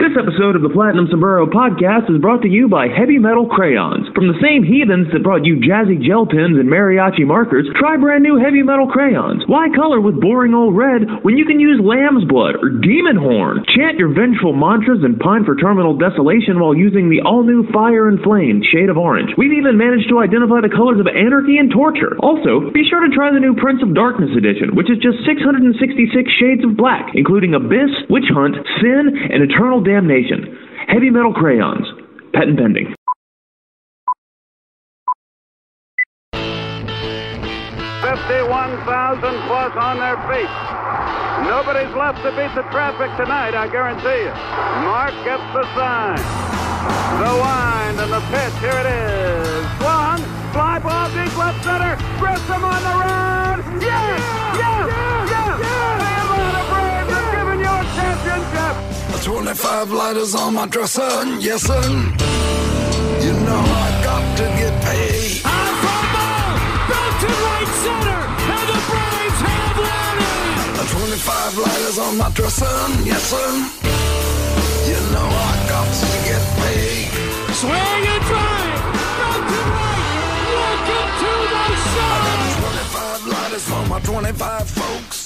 This episode of the Platinum Sombrero podcast is brought to you by Heavy Metal Crayons. From the same heathens that brought you jazzy gel pens and mariachi markers, try brand new Heavy Metal Crayons. Why color with boring old red when you can use lamb's blood or demon horn? Chant your vengeful mantras and pine for terminal desolation while using the all new Fire and Flame shade of orange. We've even managed to identify the colors of anarchy and torture. Also, be sure to try the new Prince of Darkness edition, which is just 666 shades of black, including Abyss, Witch Hunt, Sin, and Eternal Damnation. Heavy metal crayons. Patent pending. Fifty-one thousand plus on their feet. Nobody's left to beat the traffic tonight, I guarantee you. Mark gets the sign. The wind and the pitch. Here it is. Swung. Fly ball deep left center. Grissom on the run. Yes! 25 lighters on my dresser, yes sir. You know I got to get paid. Fly ball, back to right center, and the Braves have won it. 25 lighters on my dresser, yes sir. You know I got to get paid. Swing and drive, back to right, welcome to the show. 25 lighters for my 25 folks.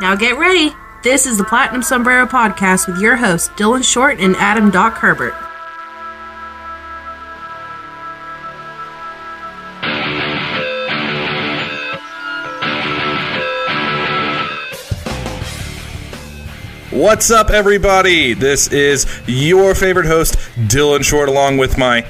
Now get ready. This is the Platinum Sombrero Podcast with your hosts, Dylan Short and Adam Doc Herbert. What's up, everybody? This is your favorite host, Dylan Short, along with my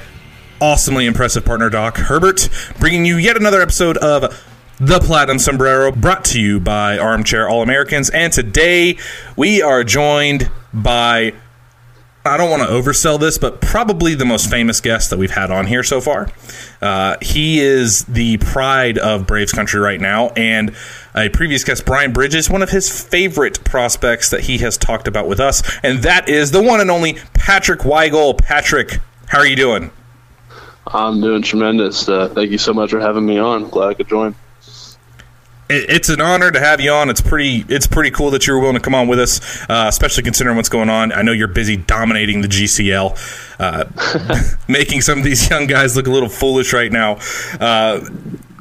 awesomely impressive partner, Doc Herbert, bringing you yet another episode of The Platinum Sombrero, brought to you by Armchair All Americans. And today we are joined by, I don't want to oversell this, but probably the most famous guest that we've had on here so far. Uh, he is the pride of Braves country right now, and a previous guest, Brian Bridges, one of his favorite prospects that he has talked about with us, and that is the one and only Patrick Weigel. Patrick, how are you doing? I'm doing tremendous. Uh, thank you so much for having me on. Glad I could join. It- It's an honor to have you on. It's pretty. It's pretty cool that you were willing to come on with us, uh, especially considering what's going on. I know you're busy dominating the GCL, uh, making some of these young guys look a little foolish right now. Uh,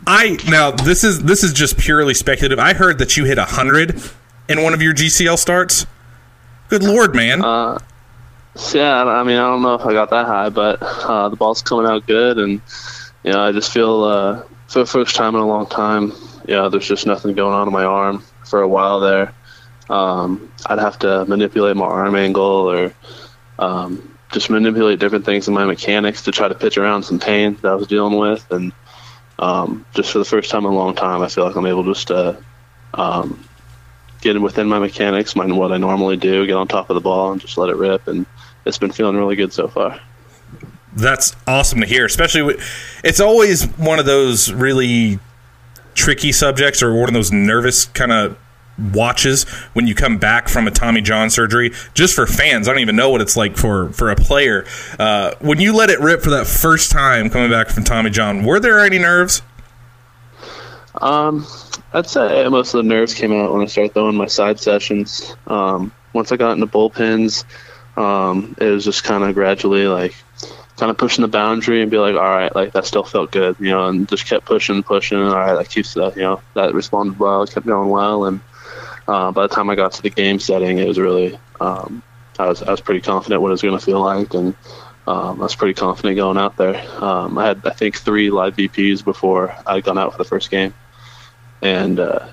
I now this is this is just purely speculative. I heard that you hit hundred in one of your GCL starts. Good lord, man! Uh, yeah, I mean, I don't know if I got that high, but uh, the ball's coming out good, and you know, I just feel uh, for the first time in a long time, yeah, there's just nothing going on in my arm for a while there. Um, I'd have to manipulate my arm angle or um, just manipulate different things in my mechanics to try to pitch around some pain that I was dealing with, and um, just for the first time in a long time, I feel like I'm able just to um, get within my mechanics, mind what I normally do, get on top of the ball, and just let it rip. And it's been feeling really good so far. That's awesome to hear. Especially, it's always one of those really tricky subjects, or one of those nervous kind of watches when you come back from a Tommy John surgery. Just for fans, I don't even know what it's like for for a player. Uh, when you let it rip for that first time coming back from Tommy John, were there any nerves? Um, I'd say most of the nerves came out when I started throwing my side sessions. Um, once I got into bullpens, um, it was just kind of gradually like kind of pushing the boundary and be like, all right, like that still felt good, you know, and just kept pushing, pushing. All right, that keeps that, you know, that responded well, kept going well, and uh, by the time I got to the game setting, it was really, um, I was I was pretty confident what it was going to feel like, and um, I was pretty confident going out there. Um, I had I think three live BPs before I'd gone out for the first game, and uh,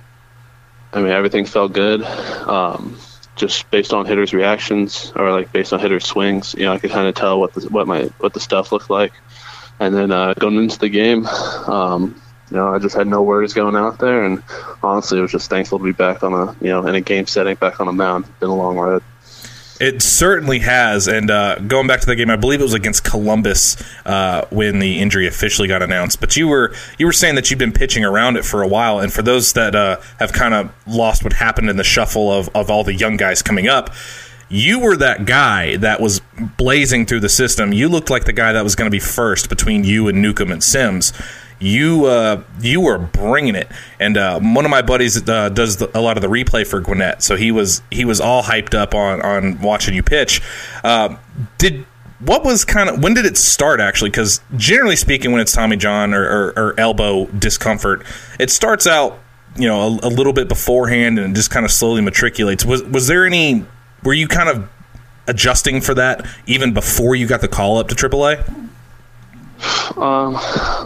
I mean everything felt good. Um, just based on hitters' reactions or like based on hitters' swings, you know, I could kind of tell what the what my what the stuff looked like. And then uh, going into the game, um, you know, I just had no worries going out there, and honestly, I was just thankful to be back on a you know in a game setting, back on a mound. Been a long road. It certainly has. And uh, going back to the game, I believe it was against Columbus uh, when the injury officially got announced. But you were you were saying that you've been pitching around it for a while. And for those that uh, have kind of lost what happened in the shuffle of, of all the young guys coming up, you were that guy that was blazing through the system. You looked like the guy that was going to be first between you and Newcomb and Sims you uh, you were bringing it. And uh, one of my buddies uh, does the, a lot of the replay for Gwinnett, so he was he was all hyped up on on watching you pitch. Uh, did what was kind of when did it start actually? Because generally speaking, when it's Tommy John or, or, or, elbow discomfort, it starts out you know a, a little bit beforehand and just kind of slowly matriculates. Was was there any? Were you kind of adjusting for that even before you got the call up to AAA? Um,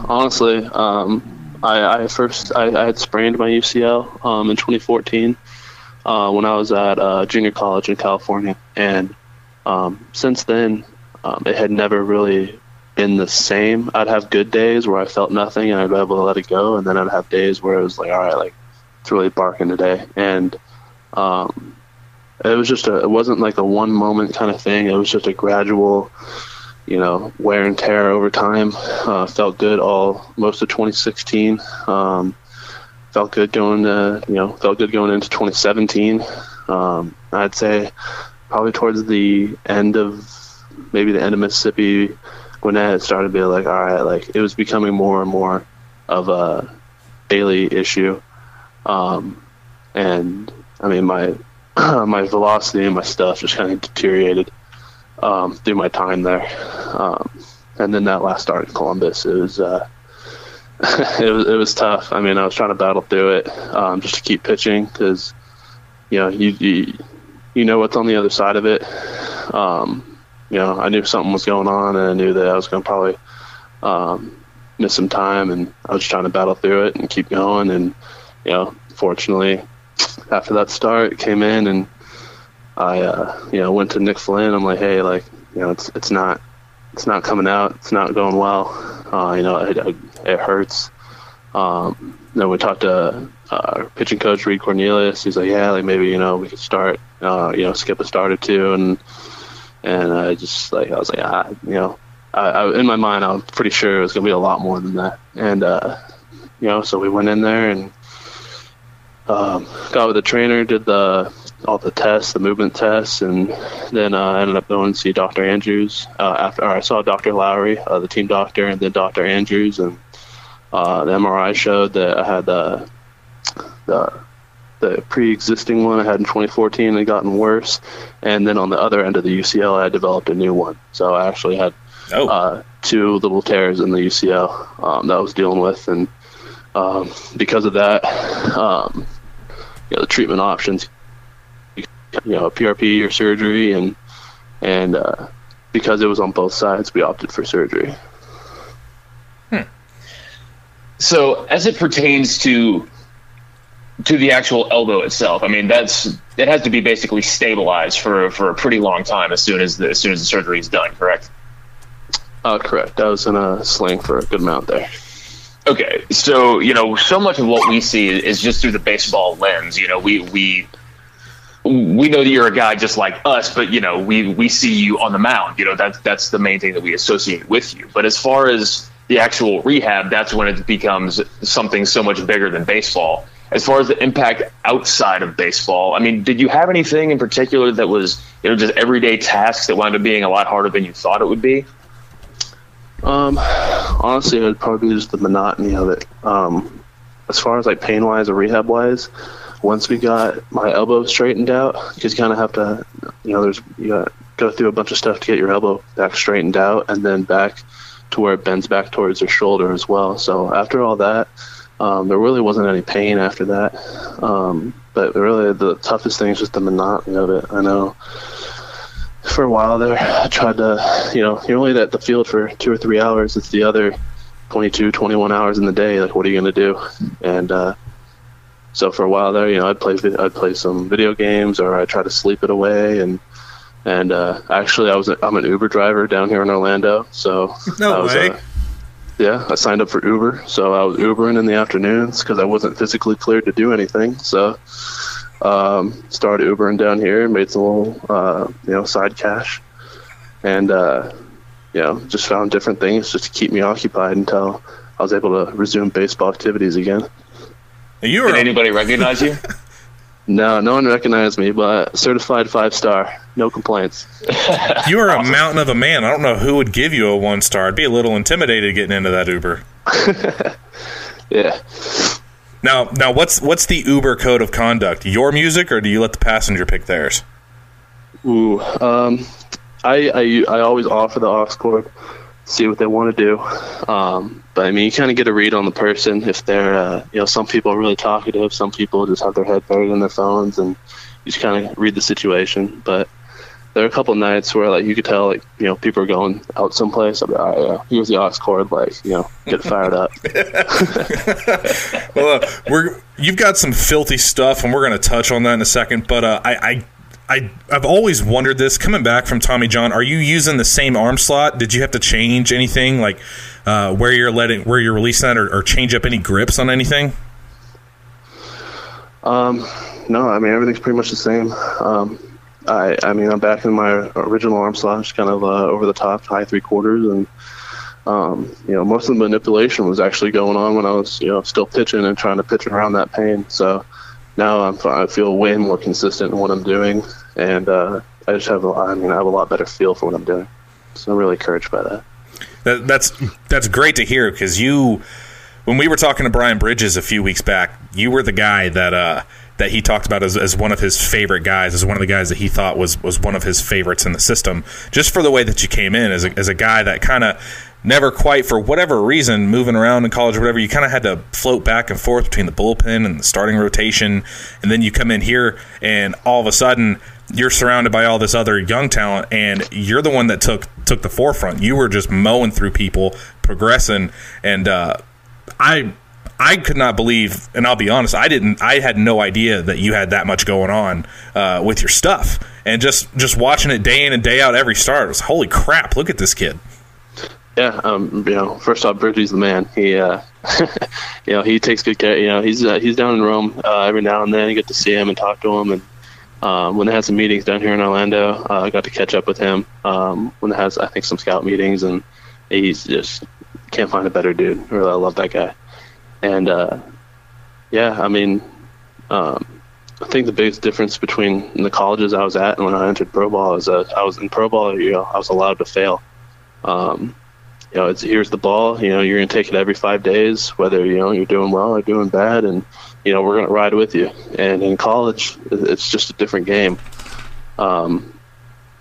honestly, um, I, I, first I, I, had sprained my UCL um, in 2014 uh, when I was at uh, junior college in California, and um, since then um, it had never really been the same. I'd have good days where I felt nothing and I'd be able to let it go, and then I'd have days where it was like, all right, like it's really barking today, and um, it was just a it wasn't like a one moment kind of thing. It was just a gradual you know, wear and tear over time. Uh, felt good all most of 2016. Um, felt good going to, you know, felt good going into 2017. Um, I'd say probably towards the end of maybe the end of Mississippi, Gwinnett started to be like, all right, like it was becoming more and more of a daily issue. Um, and I mean, my my velocity and my stuff just kind of deteriorated um, through my time there. Um, and then that last start in Columbus, it was uh, it was it was tough. I mean, I was trying to battle through it um, just to keep pitching because you know you, you you know what's on the other side of it. Um, you know, I knew something was going on, and I knew that I was going to probably um, miss some time, and I was trying to battle through it and keep going. And you know, fortunately, after that start, came in and I uh, you know went to Nick Flynn. I'm like, hey, like you know, it's it's not it's not coming out. It's not going well. Uh, you know, it, it hurts. Um, then we talked to uh, pitching coach Reid Cornelius. He's like, yeah, like maybe you know we could start, uh, you know, skip a start or two, and and I just like I was like, ah, you know, I, I, in my mind I was pretty sure it was gonna be a lot more than that, and uh, you know, so we went in there and um, got with the trainer, did the all the tests, the movement tests, and then uh, I ended up going to see Dr. Andrews uh, after I saw Dr. Lowry, uh, the team doctor, and then Dr. Andrews, and uh, the MRI showed that I had the the the pre-existing one I had in 2014 had gotten worse, and then on the other end of the UCL, I developed a new one. So I actually had oh. Uh, two little tears in the UCL um, that I was dealing with, and um, because of that, um, you know, the treatment options you know, PRP or surgery, and and uh, because it was on both sides, we opted for surgery. Hmm. So, as it pertains to to the actual elbow itself, I mean, that's it has to be basically stabilized for for a pretty long time as soon as the as soon as the surgery is done. Correct. Uh, correct. I was in a sling for a good amount there. Okay, so you know, so much of what we see is just through the baseball lens. You know, we we we know that you're a guy just like us, but you know, we we see you on the mound. You know, that's that's the main thing that we associate with you. But as far as the actual rehab, that's when it becomes something so much bigger than baseball. As far as the impact outside of baseball, I mean, did you have anything in particular that was, you know, just everyday tasks that wound up being a lot harder than you thought it would be? Um, honestly, it would probably be just the monotony of it. Um, as far as like pain wise or rehab wise, once we got my elbow straightened out, because you kind of have to, you know, there's you got go through a bunch of stuff to get your elbow back straightened out, and then back to where it bends back towards your shoulder as well. So after all that, um, there really wasn't any pain after that. Um, but really, the toughest thing is just the monotony of it. I know for a while there, I tried to, you know, you're only at the field for two or three hours. It's the other 22, 21 hours in the day. Like, what are you going to do? And uh, so for a while there, you know, I'd play I'd play some video games or I'd try to sleep it away and and uh, actually I was I'm an Uber driver down here in Orlando, so no was, way. Uh, yeah, I signed up for Uber, so I was Ubering in the afternoons because I wasn't physically cleared to do anything. So um, started Ubering down here, made some little uh, you know side cash, and uh, you know just found different things just to keep me occupied until I was able to resume baseball activities again. You were Did anybody recognize you? No, no one recognized me, but certified five star, no complaints. you are a mountain of a man. I don't know who would give you a one star. I'd be a little intimidated getting into that Uber. Yeah. Now, now, what's what's the Uber code of conduct? Your music, or do you let the passenger pick theirs? Ooh, um, I, I I always offer the aux cord, see what they want to do. Um, but I mean, you kind of get a read on the person if they're, uh, you know, some people are really talkative, some people just have their head buried in their phones, and you just kind of read the situation. But there are a couple nights where like you could tell, like you know, people are going out someplace. I'm like, all right, yeah, here's the aux cord, like you know, get fired up. well, uh, we're you've got some filthy stuff, and we're going to touch on that in a second. But uh, I, I, I, I've always wondered this. Coming back from Tommy John, are you using the same arm slot? Did you have to change anything, like uh, where you're letting, where you're releasing that, or, or change up any grips on anything? Um, no, I mean everything's pretty much the same. Um, I, I mean I'm back in my original arm slot, just kind of uh, over the top, high three quarters, and um, you know most of the manipulation was actually going on when I was you know still pitching and trying to pitch around that pain. So now I'm I feel way more consistent in what I'm doing, and uh, I just have a, I mean I have a lot better feel for what I'm doing. So I'm really encouraged by that. That, that's that's great to hear because you, when we were talking to Brian Bridges a few weeks back, you were the guy that uh, that he talked about as, as one of his favorite guys, as one of the guys that he thought was was one of his favorites in the system, just for the way that you came in as a, as a guy that kind of never quite, for whatever reason, moving around in college or whatever, you kind of had to float back and forth between the bullpen and the starting rotation, and then you come in here and all of a sudden you're surrounded by all this other young talent and you're the one that took took the forefront. You were just mowing through people progressing. And uh, i i could not believe and i'll be honest i didn't i had no idea that you had that much going on uh, with your stuff. And just just watching it day in and day out every start was holy crap look at this kid Yeah, um, you know, first off, Bridgie's the man. He, uh, you know, he takes good care. You know, he's uh, he's down in Rome uh, every now and then. You get to see him and talk to him. And um, when they had some meetings down here in Orlando, uh, I got to catch up with him. Um, when they has, I think, some scout meetings, and he's just can't find a better dude. Really, I love that guy. And uh, yeah, I mean, um, I think the biggest difference between the colleges I was at and when I entered pro ball is I was in pro ball. You know, I was allowed to fail. Um, you know, it's here's the ball. You know, you're gonna take it every five days, whether you know you're doing well or doing bad, and you know we're gonna ride with you. And in college, it's just a different game. Um,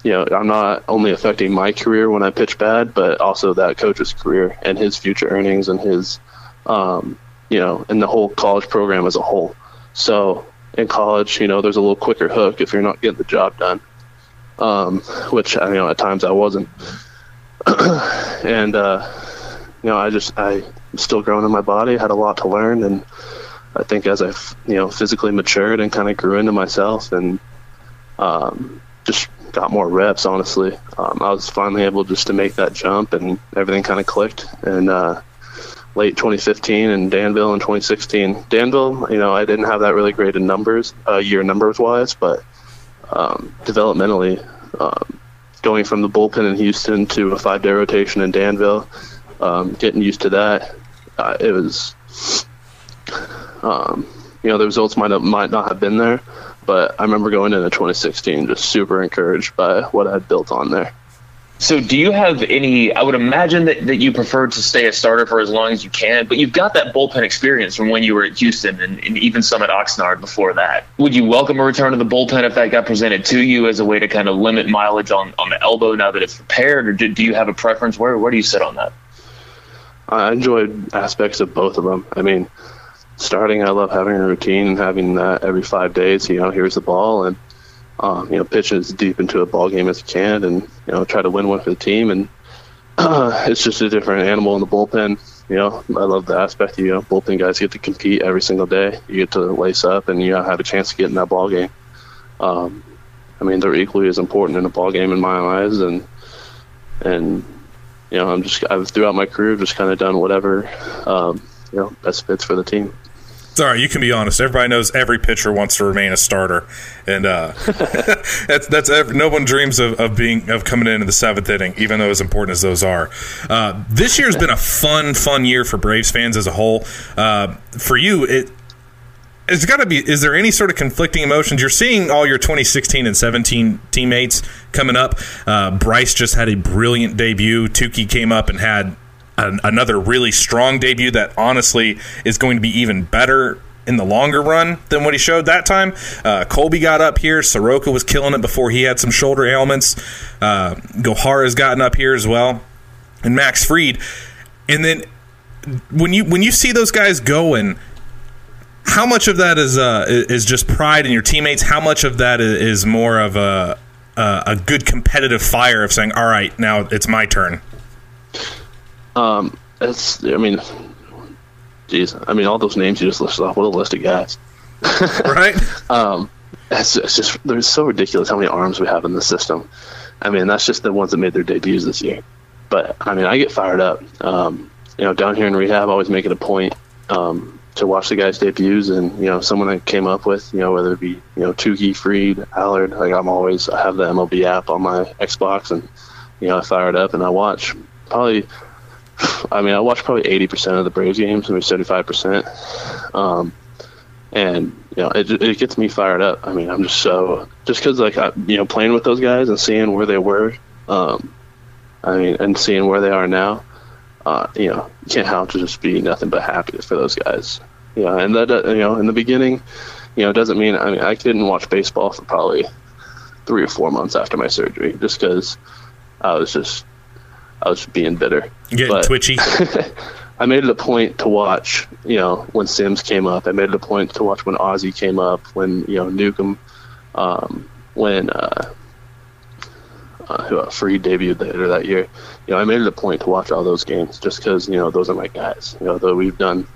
you know, I'm not only affecting my career when I pitch bad, but also that coach's career and his future earnings and his, um, you know, and the whole college program as a whole. So in college, you know, there's a little quicker hook if you're not getting the job done, um, which I you know at times I wasn't. and uh, you know, I just I am still growing in my body. Had a lot to learn, and I think as I you know physically matured and kind of grew into myself and um, just got more reps. Honestly, um, I was finally able just to make that jump, and everything kind of clicked. And uh, late 2015 and Danville in 2016. Danville, you know, I didn't have that really great in numbers, uh, year numbers wise, but um, developmentally. Um, going from the bullpen in Houston to a five day rotation in Danville, um, getting used to that, uh, it was, um, you know, the results might have, might not have been there, but I remember going into 2016 just super encouraged by what I'd built on there. So, do you have any? I would imagine that, that you prefer to stay a starter for as long as you can, but you've got that bullpen experience from when you were at Houston and, and even some at Oxnard before that. Would you welcome a return to the bullpen if that got presented to you as a way to kind of limit mileage on, on the elbow now that it's prepared, or do, do you have a preference? Where where do you sit on that? I enjoyed aspects of both of them. I mean, starting, I love having a routine and having that every five days. You know, here's the ball, and um, you know, pitch as deep into a ball game as you can, and you know, try to win one for the team. And uh, it's just a different animal in the bullpen. You know, I love the aspect. You know, bullpen guys get to compete every single day. You get to lace up, and you know, have a chance to get in that ball game. Um, I mean, they're equally as important in a ball game in my eyes, and and you know, I'm just I've throughout my career just kind of done whatever um, you know best fits for the team. Right. You can be honest. Everybody knows every pitcher wants to remain a starter, and uh, that's that's every, no one dreams of, of being of coming in in the seventh inning, even though as important as those are. Uh, this year's been a fun, fun year for Braves fans as a whole. Uh, for you, it it's got to be. Is there any sort of conflicting emotions? You're seeing all your 2016 and 17 teammates coming up. Uh, Bryse just had a brilliant debut. Touki came up and had an, another really strong debut that honestly is going to be even better in the longer run than what he showed that time. Uh, Kolby got up here. Soroka was killing it before he had some shoulder ailments. Uh, Gohara has gotten up here as well, and Max Fried. And then when you when you see those guys going, how much of that is uh, is just pride in your teammates? How much of that is more of a a good competitive fire of saying, "All right, now it's my turn." Um, it's. I mean, geez. I mean, all those names you just listed off. What a list of guys. right. Um, it's, it's just they're so ridiculous how many arms we have in the system. I mean, that's just the ones that made their debuts this year. But I mean, I get fired up. Um, you know, down here in rehab, I always make it a point um, to watch the guys' debuts, and you know, someone I came up with, you know, whether it be you know Touki, Fried, Allard. Like I'm always, I have the MLB app on my Xbox, and you know, I fire it up and I watch probably I mean, I watch probably eighty percent of the Braves games, maybe seventy-five percent, um, and you know, it, it gets me fired up. I mean, I'm just so just because like I, you know, playing with those guys and seeing where they were, um, I mean, and seeing where they are now, uh, you know, you can't help to just be nothing but happy for those guys. You know, and that uh, you know, in the beginning, you know, it doesn't mean I mean I didn't watch baseball for probably three or four months after my surgery, just because I was just I was being bitter. Getting but twitchy. I made it a point to watch, you know, when Sims came up. I made it a point to watch when Ozzie came up, when you know Newcomb, um, when uh, uh, who uh, debuted later that year. You know, I made it a point to watch all those games just because you know those are my guys. You know, though we've done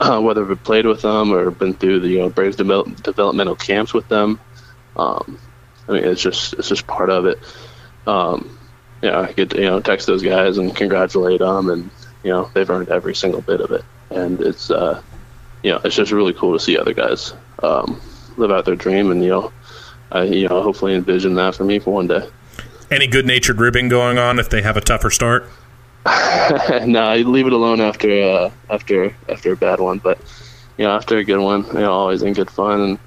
uh, whether we've played with them or been through the you know Braves develop, developmental camps with them. Um, I mean, it's just it's just part of it. Um, you know, I could you know text those guys and congratulate them, and you know they've earned every single bit of it, and it's uh, you know it's just really cool to see other guys um, live out their dream, and you know, I you know hopefully envision that for me for one day. Any good natured ribbing going on if they have a tougher start? no, I leave it alone after uh, after after a bad one, but you know after a good one, you know always in good fun, and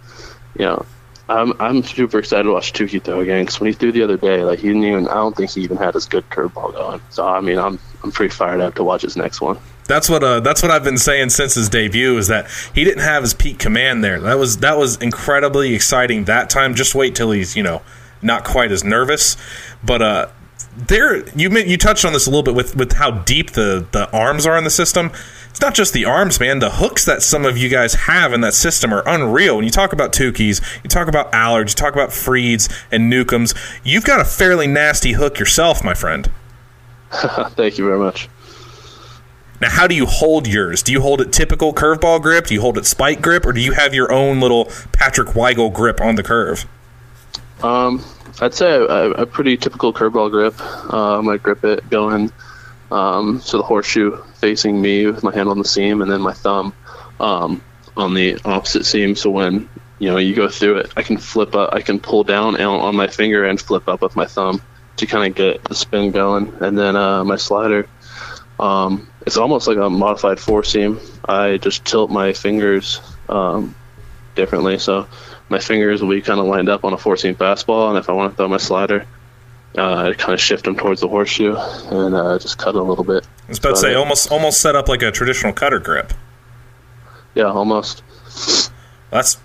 you know I'm I'm super excited to watch Touki throw again because when he threw the other day, like he didn't even I don't think he even had his good curveball going. So I mean I'm I'm pretty fired up to watch his next one. That's what uh, that's what I've been saying since his debut is that he didn't have his peak command there. That was that was incredibly exciting that time. Just wait till he's you know not quite as nervous, but uh, there you you touched on this a little bit with with how deep the the arms are in the system it's not just the arms, man. The hooks that some of you guys have in that system are unreal. When you talk about Toukis, you talk about Allards, you talk about Frieds and Newcombs, you've got a fairly nasty hook yourself, my friend. Thank you very much. Now, how do you hold yours? Do you hold it typical curveball grip? Do you hold it spike grip, or do you have your own little Patrick Weigel grip on the curve? Um, I'd say a, a pretty typical curveball grip. Uh, I might grip it going um, so the horseshoe facing me with my hand on the seam, and then my thumb um, on the opposite seam. So when you know you go through it, I can flip up, I can pull down on my finger and flip up with my thumb to kind of get the spin going. And then uh, my slider, um, it's almost like a modified four seam. I just tilt my fingers um, differently, so my fingers will be kind of lined up on a four seam fastball, and if I want to throw my slider, uh, kind of shift them towards the horseshoe and uh, just cut it a little bit. I was about to say almost almost set up like a traditional cutter grip. Yeah, almost. That's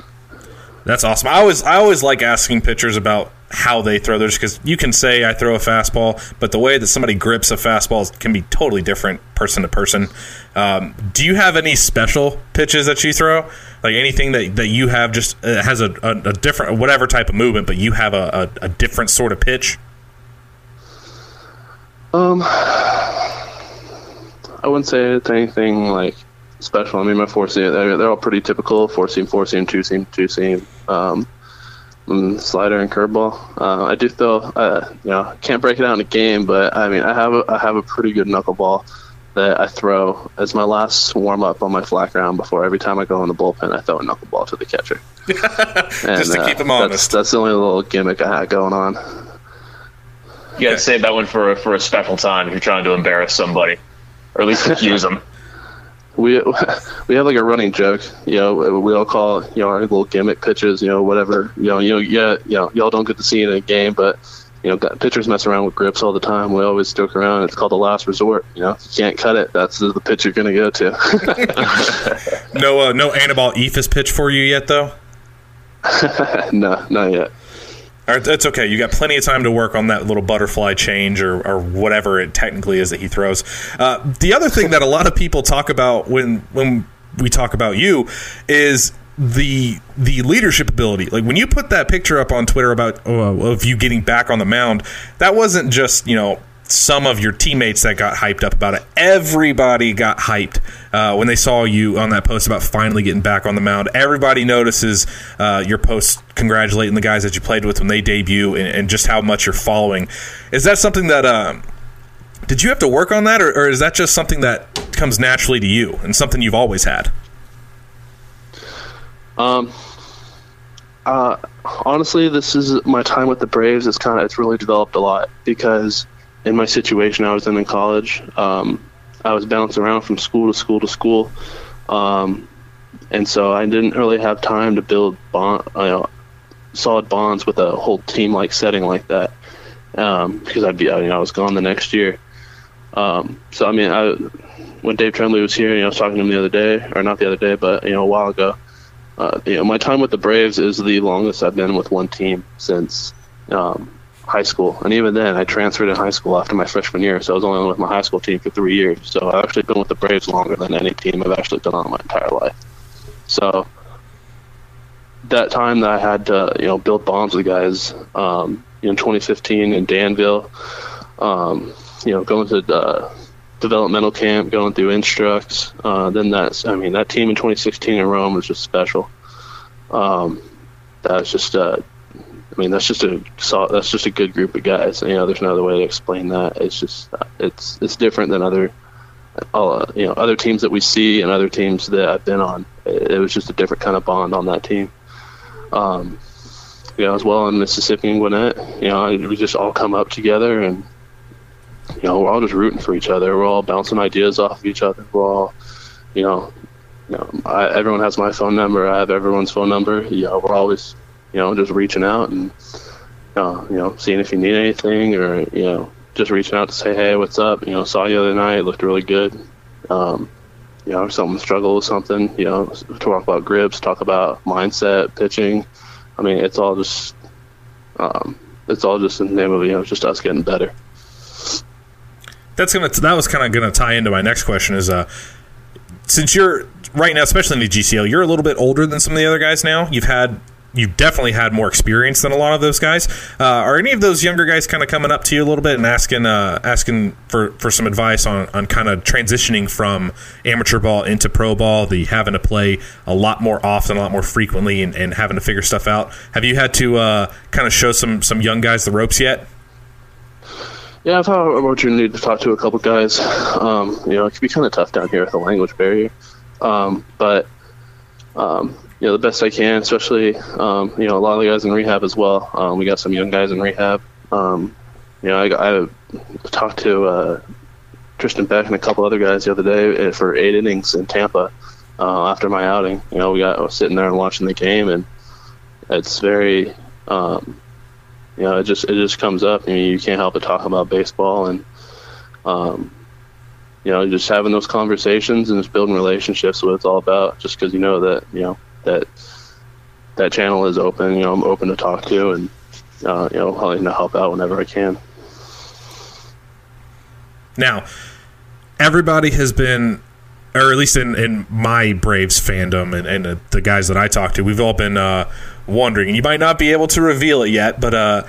that's awesome. I always I always like asking pitchers about how they throw theirs because you can say I throw a fastball, but the way that somebody grips a fastball can be totally different person to person. Um, do you have any special pitches that you throw? Like anything that, that you have just uh, has a, a, a, different whatever type of movement, but you have a, a, a different sort of pitch? Um, I wouldn't say it's anything like special. I mean, my four seam, they're, they're all pretty typical four seam, four seam, two seam, two seam. Um, and slider and curveball. Uh, I do throw, uh, you know, can't break it out in a game, but I mean, I have a, I have a pretty good knuckleball that I throw as my last warm up on my flat ground before every time I go in the bullpen, I throw a knuckleball to the catcher. and, Just to keep him uh, honest. That's, that's the only little gimmick I had going on. You got to save that one for a, for a special time if you're trying to embarrass somebody, or at least accuse them. we we have like a running joke. You know, we all call you know our little gimmick pitches. You know, whatever. You know, you know, yeah, you know, y'all don't get to see it in a game, but you know, pitchers mess around with grips all the time. We always joke around. It's called the last resort. You know, if you can't cut it. That's the pitch you're going to go to. No, uh, no Annabelle Eephus pitch for you yet, though. no, not yet. Right, that's okay. You got plenty of time to work on that little butterfly change or, or whatever it technically is that he throws. Uh, the other thing that a lot of people talk about when when we talk about you is the the leadership ability. Like when you put that picture up on Twitter about uh, of you getting back on the mound, that wasn't just you know some of your teammates that got hyped up about it. Everybody got hyped uh, when they saw you on that post about finally getting back on the mound. Everybody notices uh, your post congratulating the guys that you played with when they debut and, and just how much you're following. Is that something that um, did you have to work on that, or, or is that just something that comes naturally to you and something you've always had? Um, uh, honestly, this is my time with the Braves. It's kind of it's really developed a lot because in my situation I was in in college, um, I was bouncing around from school to school to school, um, and so I didn't really have time to build bond, you know, solid bonds with a whole team like setting like that um, because I'd be you know I was gone the next year. Um, so I mean, I when Dave Trembley was here, you know, I was talking to him the other day, or not the other day, but you know, a while ago. Uh, you know, my time with the Braves is the longest I've been with one team since um, high school, and even then, I transferred in high school after my freshman year, so I was only with my high school team for three years. So I've actually been with the Braves longer than any team I've actually been on my entire life. So that time that I had to, you know, build bonds with guys, um, in 2015 in Danville, um, you know, going to uh, developmental camp, going through instructs. Uh, then that's, I mean, that team in 2016 in Rome was just special. Um, was just, uh, I mean, that's just a that's just a good group of guys. You know, there's no other way to explain that. It's just it's it's different than other, uh, you know, other teams that we see and other teams that I've been on. It, it was just a different kind of bond on that team. Um, you know, as well in Mississippi and Gwinnett, you know, we just all come up together and you know, we're all just rooting for each other. We're all bouncing ideas off of each other. We're all, you know, you know, I, everyone has my phone number. I have everyone's phone number. You know, we're always, you know, just reaching out and, uh, you know, seeing if you need anything or, you know, just reaching out to say, hey, what's up? You know, saw you the other night. Looked really good. Um, you know, someone struggle with something, you know, talk about grips, talk about mindset, pitching. I mean, it's all just, um, it's all just in the name of, you know, just us getting better. That's gonna that was kind of gonna tie into my next question is uh since you're right now especially in the GCL you're a little bit older than some of the other guys now you've had you've definitely had more experience than a lot of those guys uh, are any of those younger guys kind of coming up to you a little bit and asking uh, asking for, for some advice on, on kind of transitioning from amateur ball into pro ball the having to play a lot more often a lot more frequently and, and having to figure stuff out have you had to uh, kind of show some some young guys the ropes yet Yeah, I've had an opportunity to talk to a couple guys. Um, you know, it can be kind of tough down here with the language barrier. Um, but, um, you know, the best I can, especially, um, you know, a lot of the guys in rehab as well. Um, we got some young guys in rehab. Um, you know, I, I talked to uh, Tristan Beck and a couple other guys the other day uh, for eight innings in Tampa uh, after my outing. You know, we got I was sitting there and watching the game, and it's very, um, you know, it just it just comes up. I mean, you can't help but talk about baseball and, um, you know, just having those conversations and just building relationships. What it's all about. Just because you know that you know that that channel is open. You know, I'm open to talk to and uh, you know, willing to help out whenever I can. Now, everybody has been, or at least in, in my Braves fandom and, and the, the guys that I talk to, we've all been uh, wondering, you might not be able to reveal it yet, but uh,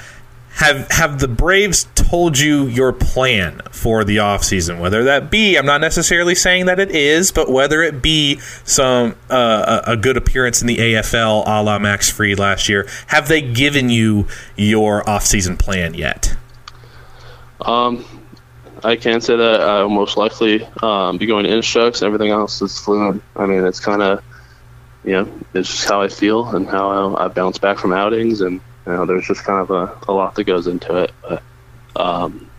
have have the Braves told you your plan for the offseason? Whether that be, I'm not necessarily saying that it is, but whether it be some uh, a good appearance in the AFL, a la Max Fried last year, have they given you your offseason plan yet? Um, I can't say that I'll most likely um, be going to instructs. Everything else is fluid. I mean, it's kind of, you know, it's just how I feel and how I bounce back from outings, and you know, there's just kind of a, a lot that goes into it. But um,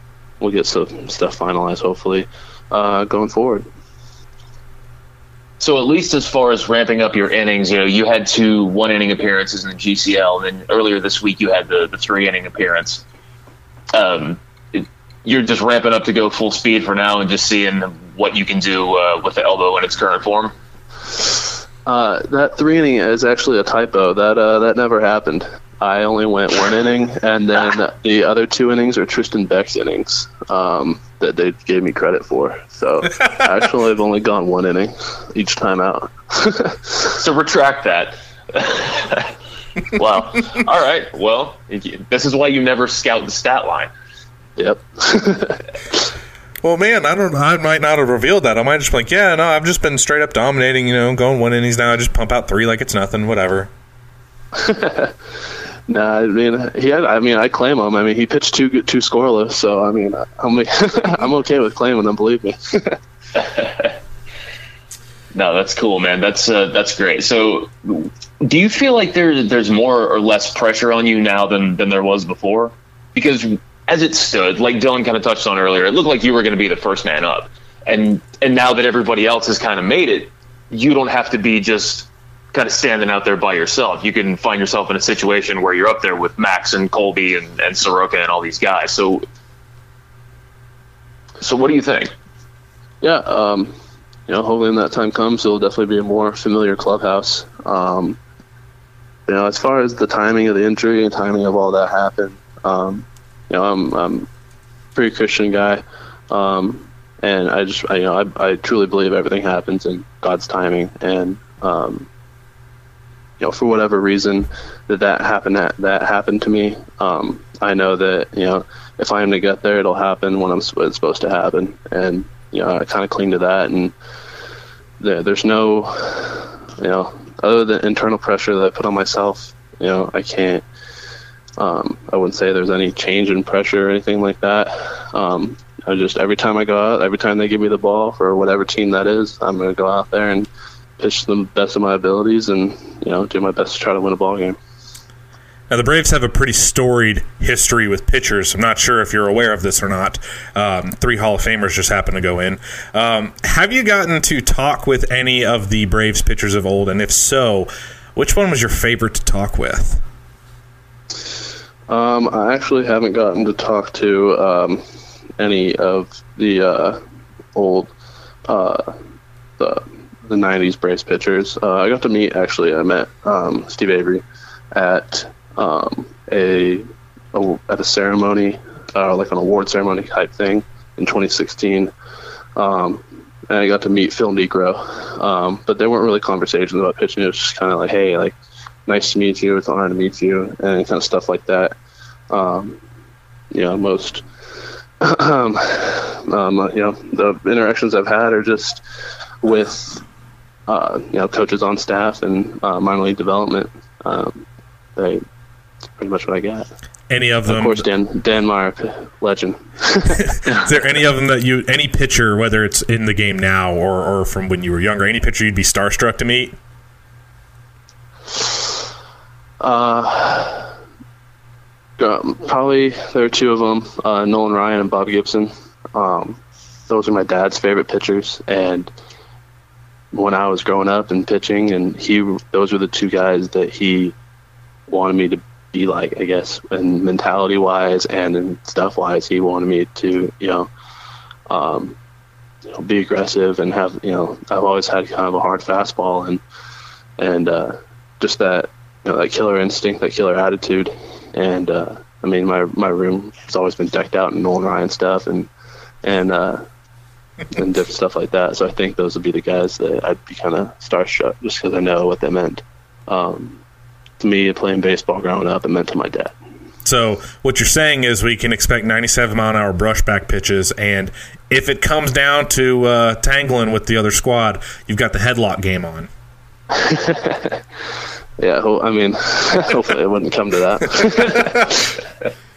we'll get some stuff finalized hopefully uh, going forward. So at least as far as ramping up your innings, you know, you had two one inning appearances in the GCL, and then earlier this week you had the, the three inning appearance. Um, it, you're just ramping up to go full speed for now, and just seeing what you can do uh, with the elbow in its current form. Uh, that three inning is actually a typo. That uh, that never happened. I only went one inning, and then the other two innings are Tristan Beck's innings um, that they gave me credit for. So actually, I've only gone one inning each time out. so retract that. wow. All right. Well, this is why you never scout the stat line. Yep. Well, man, I don't. I might not have revealed that. I might just be like, yeah, no, I've just been straight up dominating. You know, going one innings now. I just pump out three like it's nothing. Whatever. Nah, I mean he had. I mean, I claim him. I mean, he pitched two two scoreless, so I mean, I'm I'm okay with claiming him. Believe me. no, that's cool, man. That's uh, that's great. So, do you feel like there's there's more or less pressure on you now than than there was before? Because as it stood, like Dylan kind of touched on earlier, it looked like you were going to be the first man up, and and now that everybody else has kind of made it, you don't have to be just kind of standing out there by yourself. You can find yourself in a situation where you're up there with Max and Kolby and, and Soroka and all these guys. So, so what do you think? Yeah, um, you know, hopefully when that time comes, it'll definitely be a more familiar clubhouse. Um, you know, as far as the timing of the injury and timing of all that happened, um, you know, I'm, I'm a pretty Christian guy. Um, and I just, I, you know, I, I truly believe everything happens in God's timing. And, um, you know, for whatever reason that that happened that, that happened to me, um, I know that you know if I am to get there, it'll happen when I'm it's supposed to happen, and you know I kind of cling to that, and there, there's no, you know, other than internal pressure that I put on myself, you know, I can't. Um, I wouldn't say there's any change in pressure or anything like that. Um, I just every time I go out, every time they give me the ball for whatever team that is, I'm going to go out there and pitch the best of my abilities and you know do my best to try to win a ball game. Now the Braves have a pretty storied history with pitchers. I'm not sure if you're aware of this or not. Um, three Hall of Famers just happened to go in. Um, have you gotten to talk with any of the Braves pitchers of old, and if so, which one was your favorite to talk with? Um, I actually haven't gotten to talk to um, any of the uh, old uh, the the '90s Braves pitchers. Uh, I got to meet actually. I met um, Steve Avery at um, a, a, at a ceremony, uh, like an award ceremony type thing in 2016. Um, and I got to meet Phil Niekro, um, but there weren't really conversations about pitching. It was just kind of like, hey, like, nice to meet you. It's an honor to meet you, and kind of stuff like that. Um, you know, most, um, um, you know, the interactions I've had are just with uh, you know coaches on staff and uh, minor league development. Um, they pretty much what I got. Any of them? Of course, Dan Denmark, legend. Is there any of them that you, any pitcher, whether it's in the game now or, or from when you were younger, any pitcher you'd be starstruck to meet? Uh, um, probably there are two of them, uh, Nolan Ryan and Bob Gibson. Um, those are my dad's favorite pitchers, and when I was growing up and pitching, and he those were the two guys that he wanted me to be like, I guess, and mentality wise and in stuff wise, he wanted me to, you know, um, you know, be aggressive and have, you know, I've always had kind of a hard fastball and and uh, just that, you know, that killer instinct, that killer attitude, and uh, I mean, my my room has always been decked out in Nolan Ryan stuff and and uh, and different stuff like that. So I think those would be the guys that I'd be kind of starstruck just because I know what they meant. Um, to me, playing baseball growing up, it meant to my dad. So what you're saying is we can expect 97 mile an hour brushback pitches, and if it comes down to uh, tangling with the other squad, you've got the headlock game on. Yeah, I mean, hopefully it wouldn't come to that.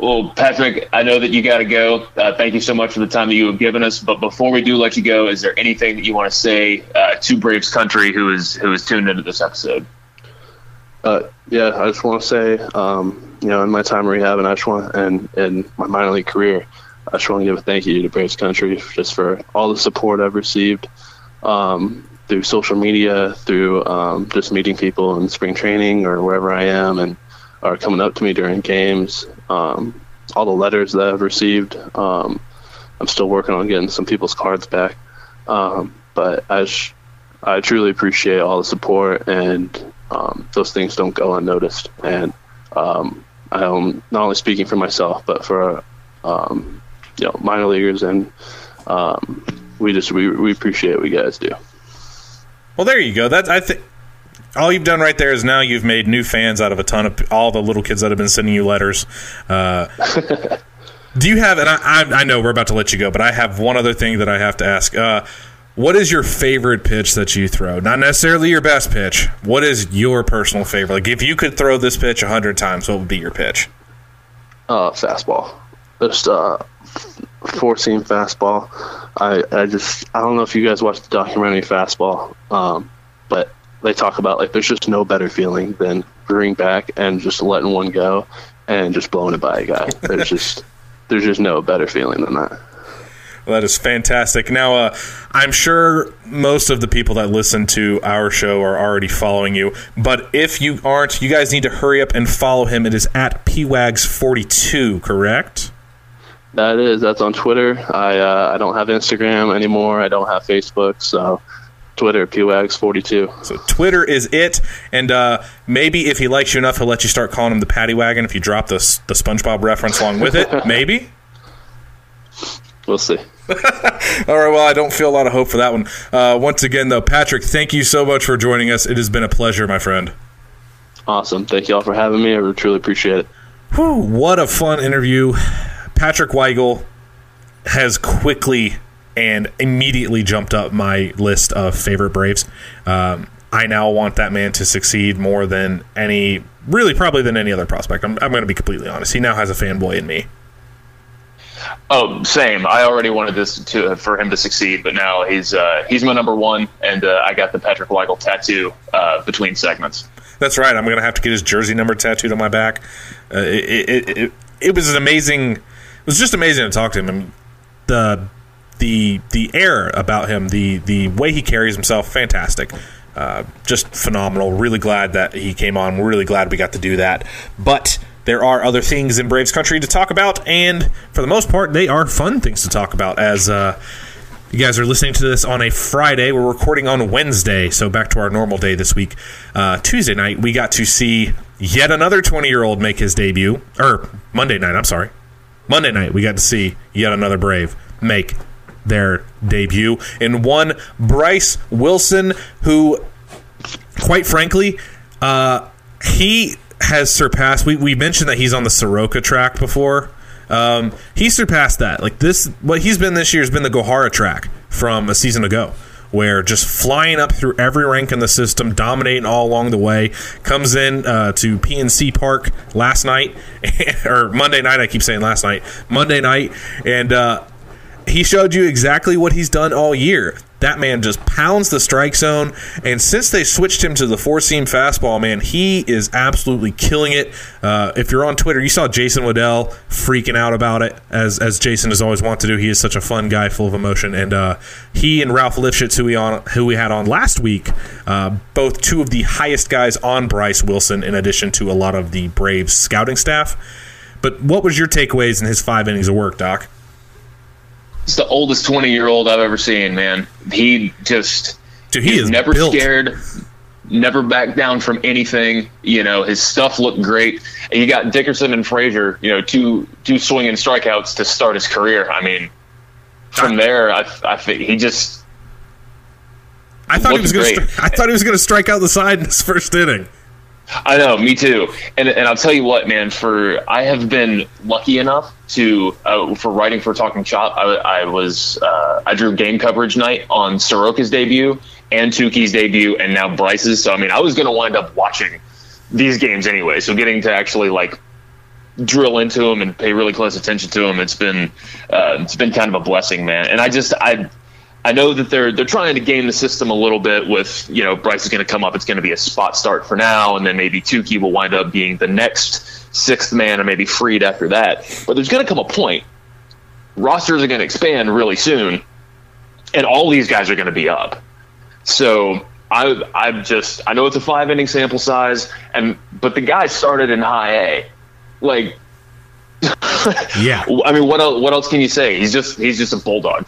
Well, Patrick, I know that you got to go. Uh, thank you so much for the time that you have given us. But before we do let you go, is there anything that you want to say uh, to Braves country who is who is tuned into this episode? Uh, yeah, I just want to say, um, you know, in my time rehab, and I just want, and in my minor league career, I just want to give a thank you to Braves Country just for all the support I've received um, through social media, through um, just meeting people in spring training or wherever I am, and are coming up to me during games. Um, all the letters that I've received. Um, I'm still working on getting some people's cards back, um, but I, sh- I truly appreciate all the support and um, those things don't go unnoticed. And um, I'm not only speaking for myself, but for um, you know minor leaguers, and um, we just we, we appreciate what you guys do. Well, there you go. That's I think all you've done right there is now you've made new fans out of a ton of all the little kids that have been sending you letters. Uh, do you have? And I, I, I know we're about to let you go, but I have one other thing that I have to ask. Uh, what is your favorite pitch that you throw? Not necessarily your best pitch. What is your personal favorite? Like, if you could throw this pitch a hundred times, what would be your pitch? Uh, fastball, just uh, four seam fastball. I I just I don't know if you guys watched the documentary Fastball, um, but they talk about like there's just no better feeling than rearing back and just letting one go and just blowing it by a guy. There's just there's just no better feeling than that. Well, that is fantastic. Now, uh, I'm sure most of the people that listen to our show are already following you, but if you aren't, you guys need to hurry up and follow him. It is at pwags42, correct? That is that's on Twitter. I uh, I don't have Instagram anymore. I don't have Facebook, so Twitter pwags42. So Twitter is it, and uh, maybe if he likes you enough, he'll let you start calling him the Paddy Wagon if you drop the the SpongeBob reference along with it. maybe. We'll see. All right. Well, I don't feel a lot of hope for that one. Uh, once again, though, Patrick, thank you so much for joining us. It has been a pleasure, my friend. Awesome. Thank you all for having me. I truly appreciate it. Whew, what a fun interview. Patrick Weigel has quickly and immediately jumped up my list of favorite Braves. Um, I now want that man to succeed more than any, really, probably than any other prospect. I'm, I'm going to be completely honest. He now has a fanboy in me. Oh, same. I already wanted this to for him to succeed, but now he's uh, he's my number one, and uh, I got the Patrick Weigel tattoo uh, between segments. That's right. I'm going to have to get his jersey number tattooed on my back. Uh, it, it, it, it was an amazing. It was just amazing to talk to him. I mean, the the the air about him, the the way he carries himself, fantastic. Uh, just phenomenal. Really glad that he came on. We're really glad we got to do that. But there are other things in Braves country to talk about, and for the most part, they are fun things to talk about. As uh, you guys are listening to this on a Friday, we're recording on Wednesday, so back to our normal day this week. Uh, Tuesday night, we got to see yet another 20 year old make his debut, or Monday night, I'm sorry. Monday night, we got to see yet another Brave make their debut in one Bryse Wilson, who, quite frankly, uh, he has surpassed. We, we mentioned that he's on the Soroka track before. Um, he surpassed that. Like this, what he's been this year has been the Gohara track from a season ago, where just flying up through every rank in the system, dominating all along the way. Comes in uh, to PNC Park last night or Monday night. I keep saying last night, Monday night, and uh, he showed you exactly what he's done all year. That man just pounds the strike zone, and since they switched him to the four seam fastball, man, he is absolutely killing it. Uh, if you're on Twitter, you saw Jason Waddell freaking out about it, as as Jason has always wanted to do. He is such a fun guy, full of emotion, and uh, he and Ralph Lifshitz, who we on who we had on last week, uh, both two of the highest guys on Bryse Wilson, in addition to a lot of the Braves scouting staff. But what was your takeaways in his five innings of work, Doc? He's the oldest 20 year old I've ever seen, man. He just Dude, he is never built. scared, never backed down from anything. You know, his stuff looked great. You got Dickerson and Frazier, you know, two two swinging strikeouts to start his career. I mean, from there, I, I think he just I thought he was going to. great. I thought he was going to strike out the side in his first inning. I know, me too. And and I'll tell you what, man. For I have been lucky enough to uh, for writing for Talking Chop. I, I was uh, I drew game coverage night on Soroka's debut and Touki's debut, and now Bryse's. So I mean, I was going to wind up watching these games anyway. So getting to actually like drill into them and pay really close attention to them, it's been uh, it's been kind of a blessing, man. And I just I I know that they're they're trying to game the system a little bit with you know Bryse is going to come up. It's going to be a spot start for now, and then maybe Touki will wind up being the next sixth man, or maybe Fried after that. But there's going to come a point. Rosters are going to expand really soon, and all these guys are going to be up. So I I'm just I know it's a five inning sample size, and but the guy started in high A, like. Yeah. I mean, what else? What else can you say? He's just he's just a bulldog.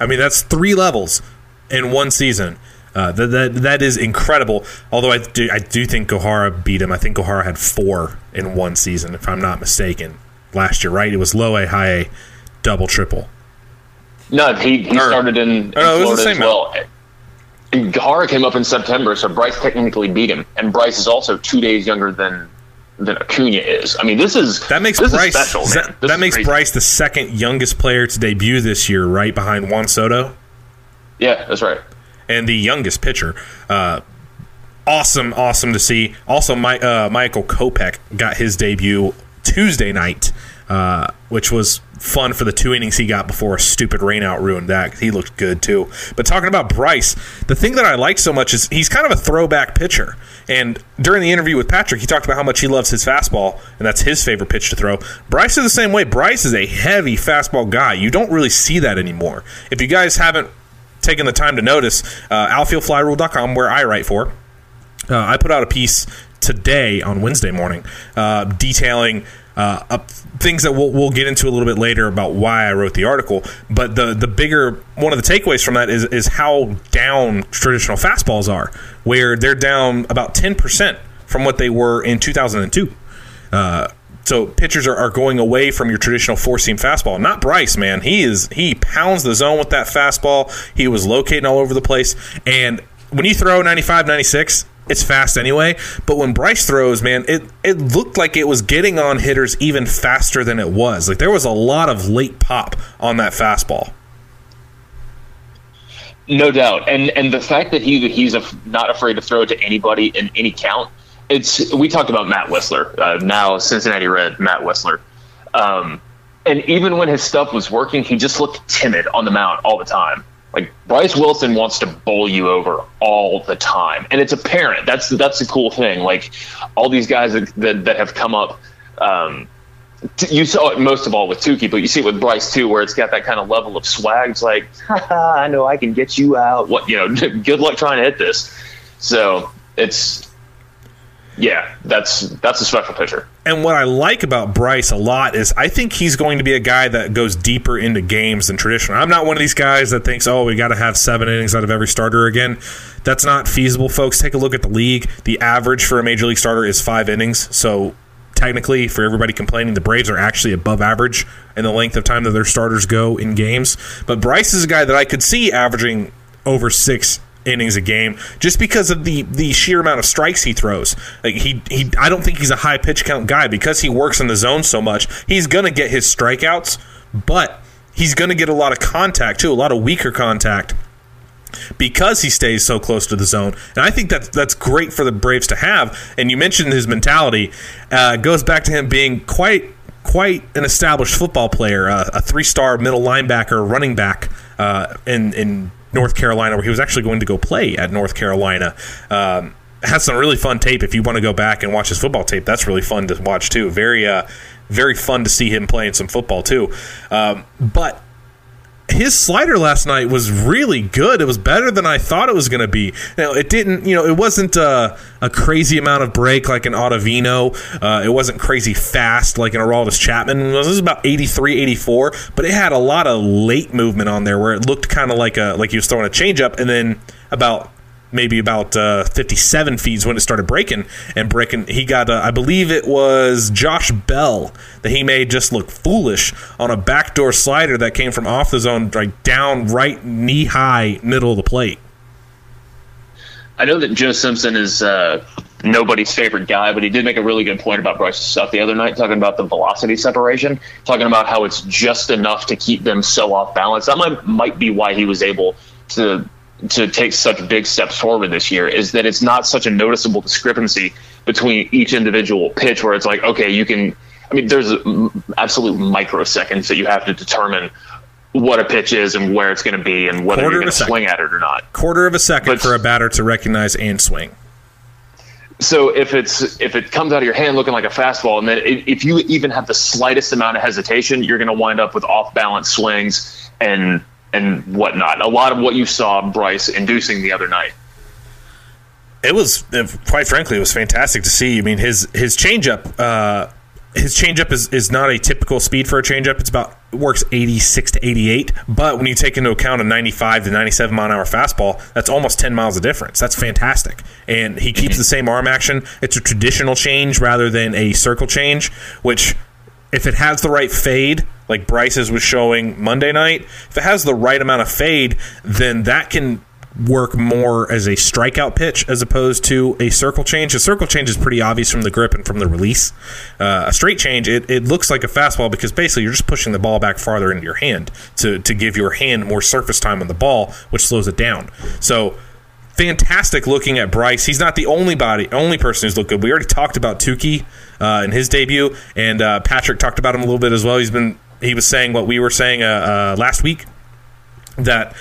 I mean, that's three levels in one season. Uh, that, that that is incredible. Although I do I do think Gohara beat him. I think Gohara had four in one season, if I'm not mistaken, last year. Right? It was low A, high A, double, triple. No, he, he Or- started in, in Oh, no, it was the Florida same as well. And Gohara came up in September, so Bryse technically beat him, and Bryse is also two days younger than than Acuna is. I mean, this is That makes Bryse special, that, man. This that is makes crazy. Bryse the second youngest player to debut this year, right behind Juan Soto, Yeah, that's right. and the youngest pitcher. Uh, awesome, awesome to see. Also, my, uh, Michael Kopech got his debut Tuesday night, uh, which was fun for the two innings he got before a stupid rainout ruined that. He looked good too. But talking about Bryse, the thing that I like so much is he's kind of a throwback pitcher. And during the interview with Patrick, he talked about how much he loves his fastball, and that's his favorite pitch to throw. Bryse is the same way. Bryse is a heavy fastball guy. You don't really see that anymore. If you guys haven't taken the time to notice, uh, outfieldflyrule.com, where I write for, uh, I put out a piece today on Wednesday morning uh, detailing uh, up things that we'll, we'll get into a little bit later about why I wrote the article. But the the bigger one of the takeaways from that is is how down traditional fastballs are, where they're down about ten percent from what they were in 2002. Uh, so pitchers are, are going away from your traditional four seam fastball. Not Bryse, man. He is he pounds the zone with that fastball. He was locating all over the place. And when you throw 95, 96, it's fast anyway. But when Bryse throws, man, it it looked like it was getting on hitters even faster than it was. Like there was a lot of late pop on that fastball. No doubt, and and the fact that he he's a, not afraid to throw it to anybody in any count. It's we talked about Matt Wisler, uh, now Cincinnati Red Matt Wisler, um, and even when his stuff was working, he just looked timid on the mound all the time. Like Bryse Wilson wants to bowl you over all the time, and it's apparent. That's that's the cool thing. Like all these guys that that, that have come up. Um, t- you saw it most of all with Touki, but you see it with Bryse too, where it's got that kind of level of swag. It's like, I know I can get you out. What you know? Good luck trying to hit this. So it's yeah, that's that's a special pitcher. And what I like about Bryse a lot is I think he's going to be a guy that goes deeper into games than traditional. I'm not one of these guys that thinks, oh, we got to have seven innings out of every starter again. That's not feasible, folks. Take a look at the league. The average for a major league starter is five innings. So technically, for everybody complaining, the Braves are actually above average in the length of time that their starters go in games. But Bryse is a guy that I could see averaging over six innings a game just because of the the sheer amount of strikes he throws. Like he he I don't think he's a high pitch count guy because he works in the zone so much. He's going to get his strikeouts, but he's going to get a lot of contact too, a lot of weaker contact because he stays so close to the zone. And I think that that's great for the Braves to have. And you mentioned his mentality uh, goes back to him being quite quite an established football player, uh, a three star middle linebacker, running back uh, in in North Carolina, where he was actually going to go play at North Carolina. Um, has some really fun tape. If you want to go back and watch his football tape, that's really fun to watch too. Very, uh, very fun to see him playing some football too. Um, but his slider last night was really good. It was better than I thought it was going to be. Now, it didn't, you know, it wasn't a, a crazy amount of break like an Ottavino. Uh, it wasn't crazy fast like an Aroldis Chapman. It was about 83, 84, but it had a lot of late movement on there where it looked kind of like a like he was throwing a changeup, and then about maybe about uh, 57 feet is when it started breaking and breaking he got uh, i believe it was josh bell that he made just look foolish on a backdoor slider that came from off the zone like down right knee high middle of the plate I know that Joe Simpson is uh, nobody's favorite guy, but he did make a really good point about Bryse's stuff the other night, talking about the velocity separation, talking about how it's just enough to keep them so off balance. That might might be why he was able to to take such big steps forward this year. Is that it's not such a noticeable discrepancy between each individual pitch, where it's like, okay, you can. I mean, there's absolute microseconds that you have to determine what a pitch is and where it's going to be and whether Quarter you're going to second. swing at it or not. Quarter of a second But- for a batter to recognize and swing. So if it's if it comes out of your hand looking like a fastball, and then if you even have the slightest amount of hesitation, you're going to wind up with off balance swings and and whatnot. A lot of what you saw Bryse inducing the other night. it was uh, quite frankly it was fantastic to see. I mean his his changeup uh, his changeup is, is not a typical speed for a changeup. It's about it works 86 to 88, but when you take into account a 95 to 97 mile an hour fastball, that's almost 10 miles of difference. That's fantastic. And he keeps the same arm action. It's a traditional change rather than a circle change, which if it has the right fade, like Bryse's was showing Monday night, if it has the right amount of fade, then that can work more as a strikeout pitch as opposed to a circle change. A circle change is pretty obvious from the grip and from the release. Uh, a straight change, it, it looks like a fastball because basically you're just pushing the ball back farther into your hand to, to give your hand more surface time on the ball, which slows it down. So fantastic looking at Bryse. He's not the only body, only person who's looked good. We already talked about Touki uh, in his debut, and uh, Patrick talked about him a little bit as well. He's been he was saying what we were saying uh, uh, last week that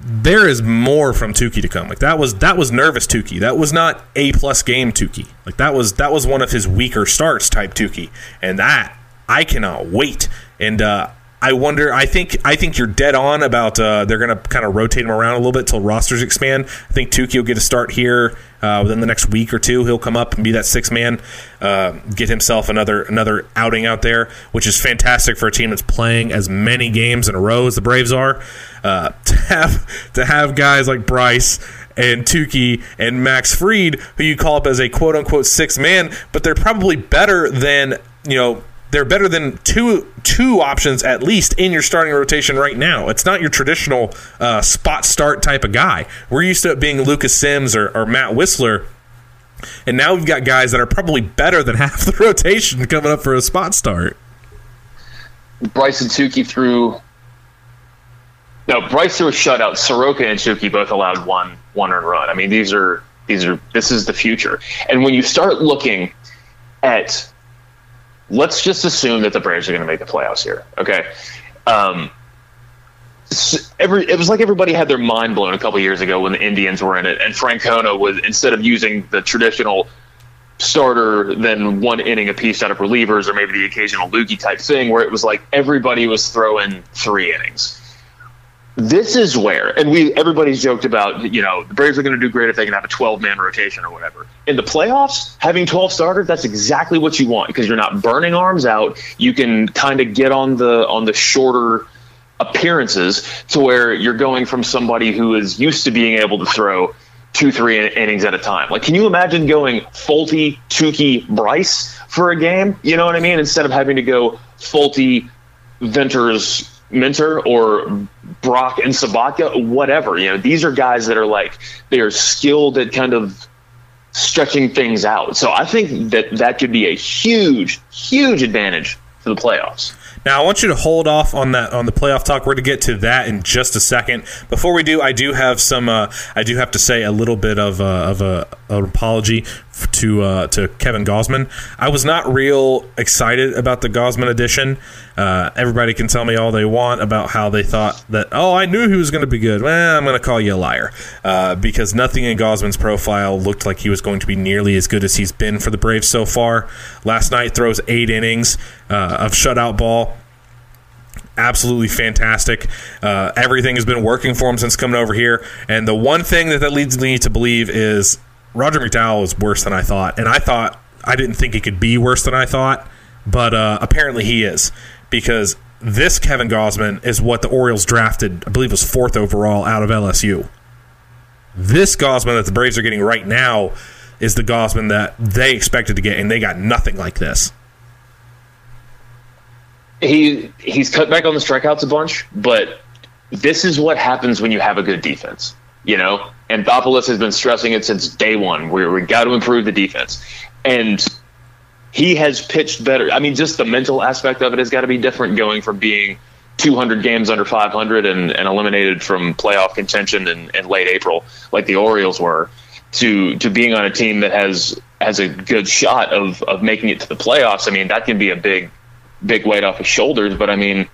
there is more from Touki to come. Like that was that was nervous Touki. That was not a plus game Touki. Like that was that was one of his weaker starts type Touki, and that I cannot wait. And uh, I wonder. I think I think you're dead on about uh, they're going to kind of rotate him around a little bit till rosters expand. I think Touki will get a start here uh, within the next week or two. He'll come up and be that six man, uh, get himself another another outing out there, which is fantastic for a team that's playing as many games in a row as the Braves are. Uh, to have to have guys like Bryse and Touki and Max Fried, who you call up as a quote unquote six man, but they're probably better than you know they're better than two two options at least in your starting rotation right now. It's not your traditional uh, spot start type of guy. We're used to it being Lucas Sims or, or Matt Wisler, and now we've got guys that are probably better than half the rotation coming up for a spot start. Bryse and Touki threw. No, Bryse threw a shutout. Soroka and Touki both allowed one one earned run. I mean, these are these are this is the future. And when you start looking at, let's just assume that the Braves are going to make the playoffs here. Okay, um, every it was like everybody had their mind blown a couple years ago when the Indians were in it, and Francona was instead of using the traditional starter than one inning a piece out of relievers or maybe the occasional loogie type thing where it was like everybody was throwing three innings. This is where, and we everybody's joked about, you know, the Braves are going to do great if they can have a 12 man rotation or whatever. In the playoffs, having 12 starters, that's exactly what you want because you're not burning arms out. You can kind of get on the on the shorter appearances to where you're going from somebody who is used to being able to throw two, three in- innings at a time. Like, can you imagine going Folty, Touki, Bryse for a game? You know what I mean? Instead of having to go Folty, Venters, Minter, or Brach and Sobotka, whatever. You know, these are guys that are like they are skilled at kind of stretching things out. So I think that that could be a huge, huge advantage for the playoffs. Now, I want you to hold off on that on the playoff talk. We're going to get to that in just a second. Before we do, I do have some. Uh, I do have to say a little bit of uh, of a, an apology to uh, to Kevin Gausman. I was not real excited about the Gausman edition. Uh, everybody can tell me all they want about how they thought that. Oh, I knew he was going to be good. Well, I'm going to call you a liar uh, because nothing in Gausman's profile looked like he was going to be nearly as good as he's been for the Braves so far. Last night throws eight innings uh, of shutout ball absolutely fantastic. Uh, everything has been working for him since coming over here. And the one thing that that leads me to believe is Roger McDowell is worse than I thought. And I thought I didn't think he could be worse than I thought, but uh, apparently he is because this Kevin Gausman is what the Orioles drafted. I believe was fourth overall out of LSU. This Gausman that the Braves are getting right now is the Gausman that they expected to get, and they got nothing like this. he he's cut back on the strikeouts a bunch, but this is what happens when you have a good defense, you know. Anthopoulos has been stressing it since day one. We we got to improve the defense, and he has pitched better. I mean, just the mental aspect of it has got to be different going from being 200 games under 500 and, and eliminated from playoff contention in, in late April, like the Orioles were, to to being on a team that has has a good shot of of making it to the playoffs. I mean, that can be a big big weight off his shoulders. But I mean,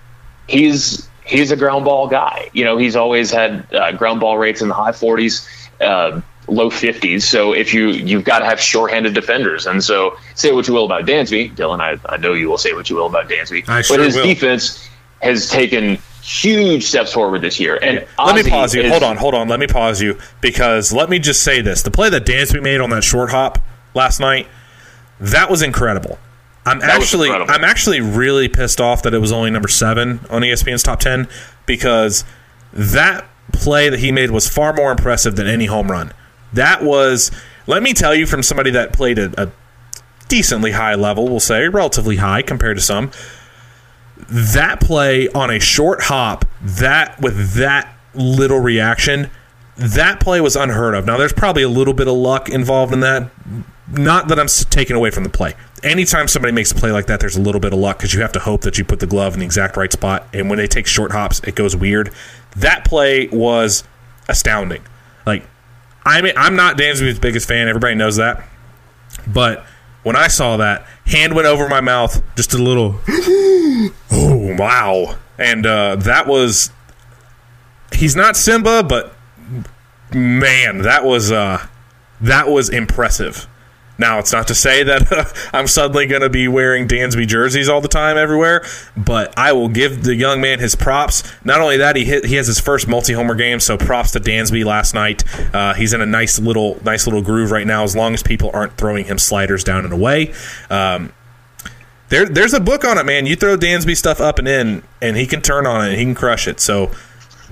he's he's a ground ball guy. You know, he's always had uh, ground ball rates in the high 40s. Uh, low 50s. So if you you've got to have shorthanded defenders, and so say what you will about Dansby, Dylan. I, I know you will say what you will about Dansby, I sure but his will. defense has taken huge steps forward this year. And Let me pause you. is- Hold on, hold on. Let me pause you because let me just say this: the play that Dansby made on that short hop last night, that was incredible. I'm That actually. I'm actually really pissed off that it was only number seven on ESPN's top ten because that play that he made was far more impressive than any home run. That was, let me tell you, from somebody that played a, a decently high level, we'll say relatively high compared to some that play on a short hop, that with that little reaction, that play was unheard of. Now, there's probably a little bit of luck involved in that. Not that I'm taking away from the play. Anytime somebody makes a play like that, there's a little bit of luck because you have to hope that you put the glove in the exact right spot. And when they take short hops, it goes weird. That play was astounding. Like, I mean, I'm not Dansby's biggest fan. Everybody knows that. But when I saw that, hand went over my mouth, just a little. oh wow! And uh, that was. He's not Simba, but man, that was uh, that was impressive. Now, it's not to say that I'm suddenly going to be wearing Dansby jerseys all the time everywhere, but I will give the young man his props. Not only that, he hit, he has his first multi-homer game, so props to Dansby last night. Uh, he's in a nice little nice little groove right now, as long as people aren't throwing him sliders down and away. Um, there, there's a book on it, man. You throw Dansby stuff up and in, and he can turn on it. He can crush it. So,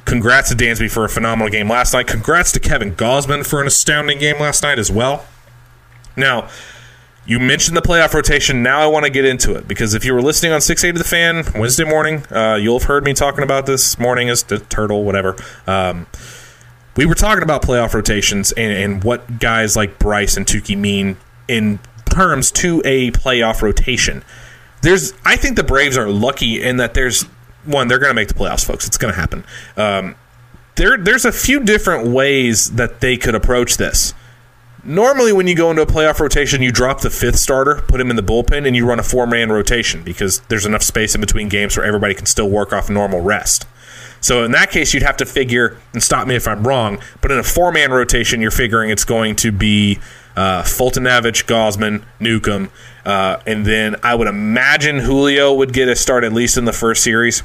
congrats to Dansby for a phenomenal game last night. Congrats to Kevin Gausman for an astounding game last night as well. Now, you mentioned the playoff rotation. Now I want to get into it because if you were listening on 680 The Fan Wednesday morning, uh, you'll have heard me talking about this morning as the turtle, whatever. Um, we were talking about playoff rotations and, and what guys like Bryse and Touki mean in terms to a playoff rotation. There's, I think the Braves are lucky in that there's one, they're going to make the playoffs, folks. It's going to happen. Um, there, there's a few different ways that they could approach this. Normally, when you go into a playoff rotation, you drop the fifth starter, put him in the bullpen, and you run a four man rotation because there's enough space in between games where everybody can still work off normal rest. So in that case, you'd have to figure, and stop me if I'm wrong, but in a four man rotation, you're figuring it's going to be uh, Foltynewicz, Gausman, Newcomb, uh, and then I would imagine Julio would get a start at least in the first series.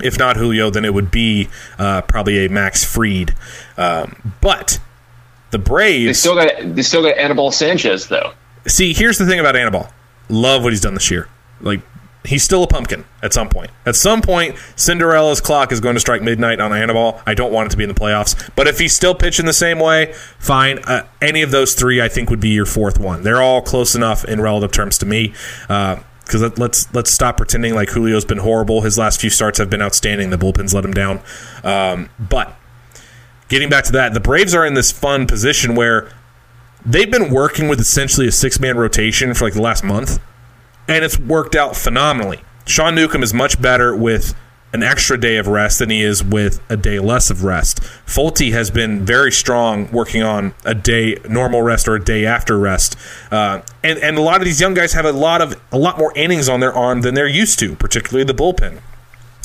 If not Julio, then it would be uh, probably a Max Fried. Um, but the Braves. They still got they still got Anibal Sanchez though. See, here's the thing about Anibal. Love what he's done this year. Like he's still a pumpkin at some point. At some point, Cinderella's clock is going to strike midnight on Anibal. I don't want it to be in the playoffs, but if he's still pitching the same way, fine. Uh, any of those three, I think, would be your fourth one. They're all close enough in relative terms to me. Because let, let's let's stop pretending like Julio's been horrible. His last few starts have been outstanding. The bullpen's let him down. Um, but getting back to that, the Braves are in this fun position where they've been working with essentially a six man rotation for like the last month, and it's worked out phenomenally. Sean Newcomb is much better with an extra day of rest than he is with a day less of rest. Folty has been very strong working on a day normal rest or a day after rest, uh, and and a lot of these young guys have a lot of a lot more innings on their arm than they're used to, particularly the bullpen.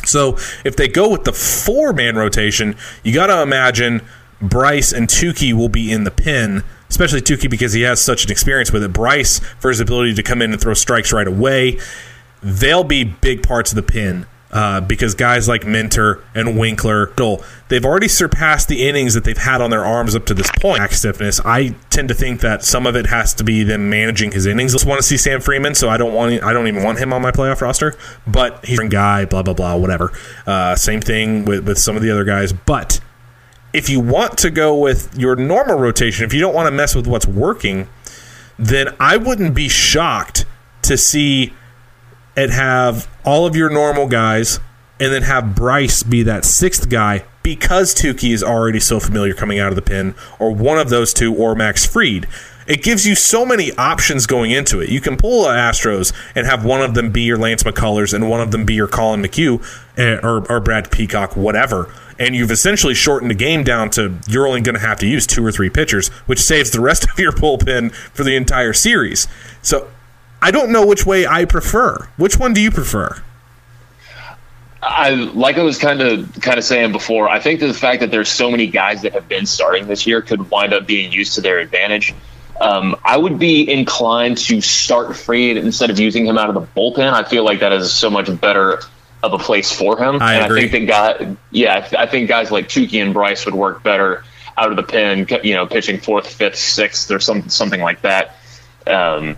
So if they go with the four man rotation, you got to imagine Bryse and Touki will be in the pin, especially Touki because he has such an experience with it. Bryse for his ability to come in and throw strikes right away. They'll be big parts of the pin. Uh, because guys like Minter and Winkler, they've already surpassed the innings that they've had on their arms up to this point. Stiffness. I tend to think that some of it has to be them managing his innings. I just want to see Sam Freeman, so I don't want. I don't even want him on my playoff roster. But he's a guy. Blah blah blah. Whatever. Uh, same thing with with some of the other guys. But if you want to go with your normal rotation, if you don't want to mess with what's working, then I wouldn't be shocked to see it have all of your normal guys and then have Bryse be that sixth guy because Touki is already so familiar coming out of the pin, or one of those two, or Max Fried. It gives you so many options going into it. You can pull Astros and have one of them be your Lance McCullers and one of them be your Collin McHugh eh, or, or Brad Peacock, whatever. And you've essentially shortened the game down to you're only going to have to use two or three pitchers, which saves the rest of your bullpen for the entire series. So I don't know which way I prefer. Which one do you prefer? I like I was kind of kind of saying before. I think that the fact that there's so many guys that have been starting this year could wind up being used to their advantage. Um, I would be inclined to start Fried instead of using him out of the bullpen. I feel like that is so much better of a place for him. I and agree. I think that guy, yeah, I think guys like Touki and Bryse would work better out of the pen. You know, pitching fourth, fifth, sixth, or some something like that. Um,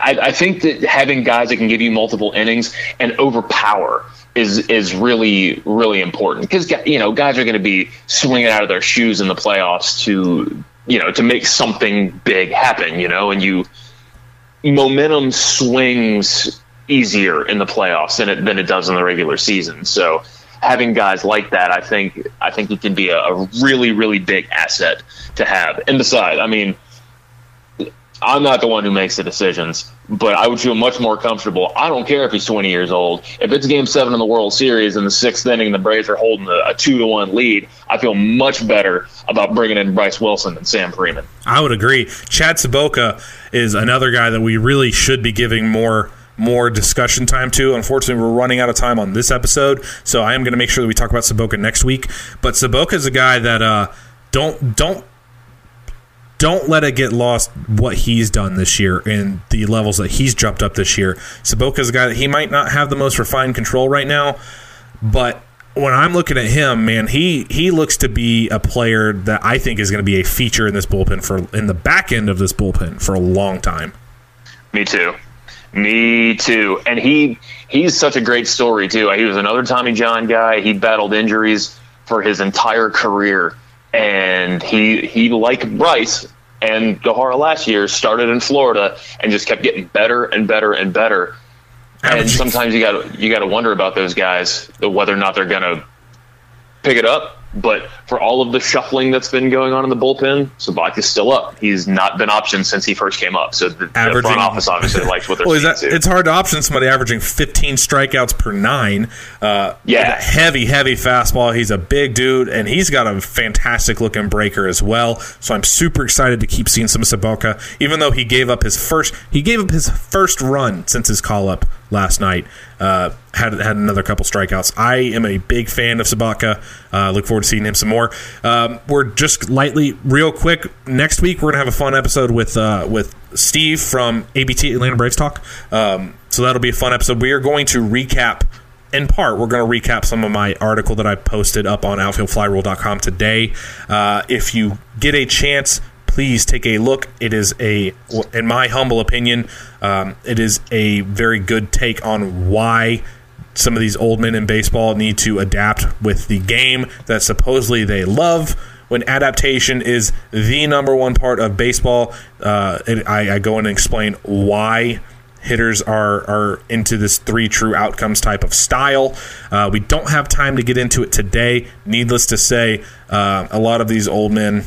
I, I think that having guys that can give you multiple innings and overpower is is really really important because you know guys are going to be swinging out of their shoes in the playoffs to you know to make something big happen. You know, and you momentum swings easier in the playoffs than it than it does in the regular season. So having guys like that, I think I think it can be a, a really really big asset to have. And besides, I mean. I'm not the one who makes the decisions, but I would feel much more comfortable. I don't care if he's 20 years old. If it's Game Seven in the World Series and the sixth inning, the Braves are holding a, a two to one lead. I feel much better about bringing in Bryse Wilson than Sam Freeman. I would agree. Chad Sobotka is another guy that we really should be giving more more discussion time to. Unfortunately, we're running out of time on this episode, so I am going to make sure that we talk about Sobotka next week. But Sobotka is a guy that uh, don't don't don't let it get lost what he's done this year and the levels that he's jumped up this year. Sobotka is a guy that he might not have the most refined control right now, but when I'm looking at him, man, he he looks to be a player that I think is going to be a feature in this bullpen for in the back end of this bullpen for a long time. Me too. Me too. And he he's such a great story too. He was another Tommy John guy. He battled injuries for his entire career, and he he like Bryse and Gohara last year started in Florida and just kept getting better and better and better. And sometimes you got you got to wonder about those guys, whether or not they're going to pick it up. But for all of the shuffling that's been going on in the bullpen, Sabak still up. He's not been optioned since he first came up. So the, the front office obviously likes what they're Well, is that, it's hard to option somebody averaging 15 strikeouts per nine. Uh, Yeah. heavy, heavy fastball. He's a big dude, and he's got a fantastic looking breaker as well. So I'm super excited to keep seeing some Sobotka, even though he gave up his first he gave up his first run since his call up last night. Uh, had had another couple strikeouts. I am a big fan of Sobotka. Uh, look forward to seeing him some more. Um, we're just lightly, real quick. Next week we're gonna have a fun episode with uh, with Steve from ABT Atlanta Braves Talk. Um, so that'll be a fun episode. We are going to recap in part, we're going to recap some of my article that I posted up on outfieldflyrule.com today. Uh, if you get a chance, please take a look. It is a, in my humble opinion, um, it is a very good take on why some of these old men in baseball need to adapt with the game that supposedly they love. When adaptation is the number one part of baseball, uh, it, I, I go in and explain why hitters are are into this three true outcomes type of style. Uh, we don't have time to get into it today. Needless to say, uh, a lot of these old men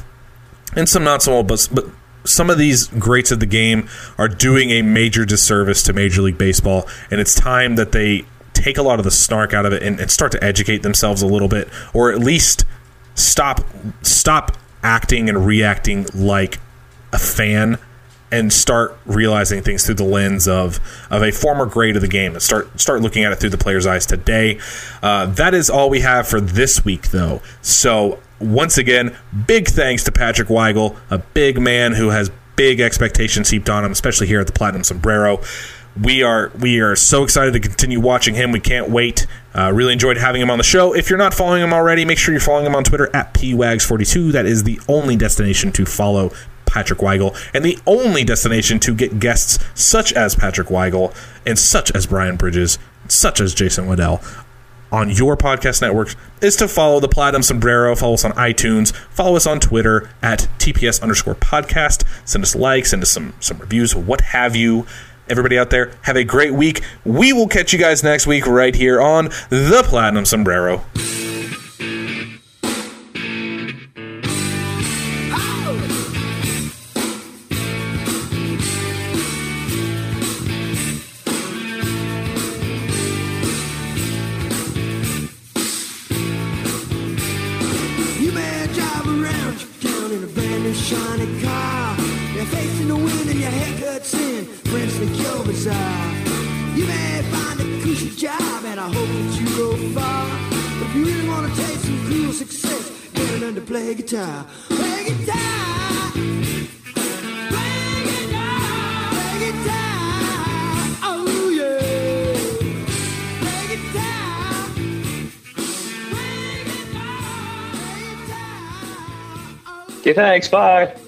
and some not so old, but but some of these greats of the game are doing a major disservice to Major League Baseball, and it's time that they take a lot of the snark out of it and, and start to educate themselves a little bit, or at least stop stop acting and reacting like a fan and start realizing things through the lens of of a former great of the game and start start looking at it through the player's eyes today. Uh, that is all we have for this week, though. So once again, big thanks to Patrick Weigel, a big man who has big expectations heaped on him, especially here at the Platinum Sombrero. We are we are so excited to continue watching him. We can't wait. Uh, really enjoyed having him on the show. If you're not following him already, make sure you're following him on Twitter at pwags42. That is the only destination to follow Patrick Weigel, and the only destination to get guests such as Patrick Weigel and such as Brian Bridges, such as Jason Waddell on your podcast networks is to follow the Platinum Sombrero. Follow us on iTunes. Follow us on Twitter at TPS underscore podcast. Send us likes, send us some, some reviews, what have you. Everybody out there, have a great week. We will catch you guys next week right here on the Platinum Sombrero. I hope that you go far. If you really want to taste some cool success. Play guitar. Play guitar. Play guitar. Okay, thanks. Bye.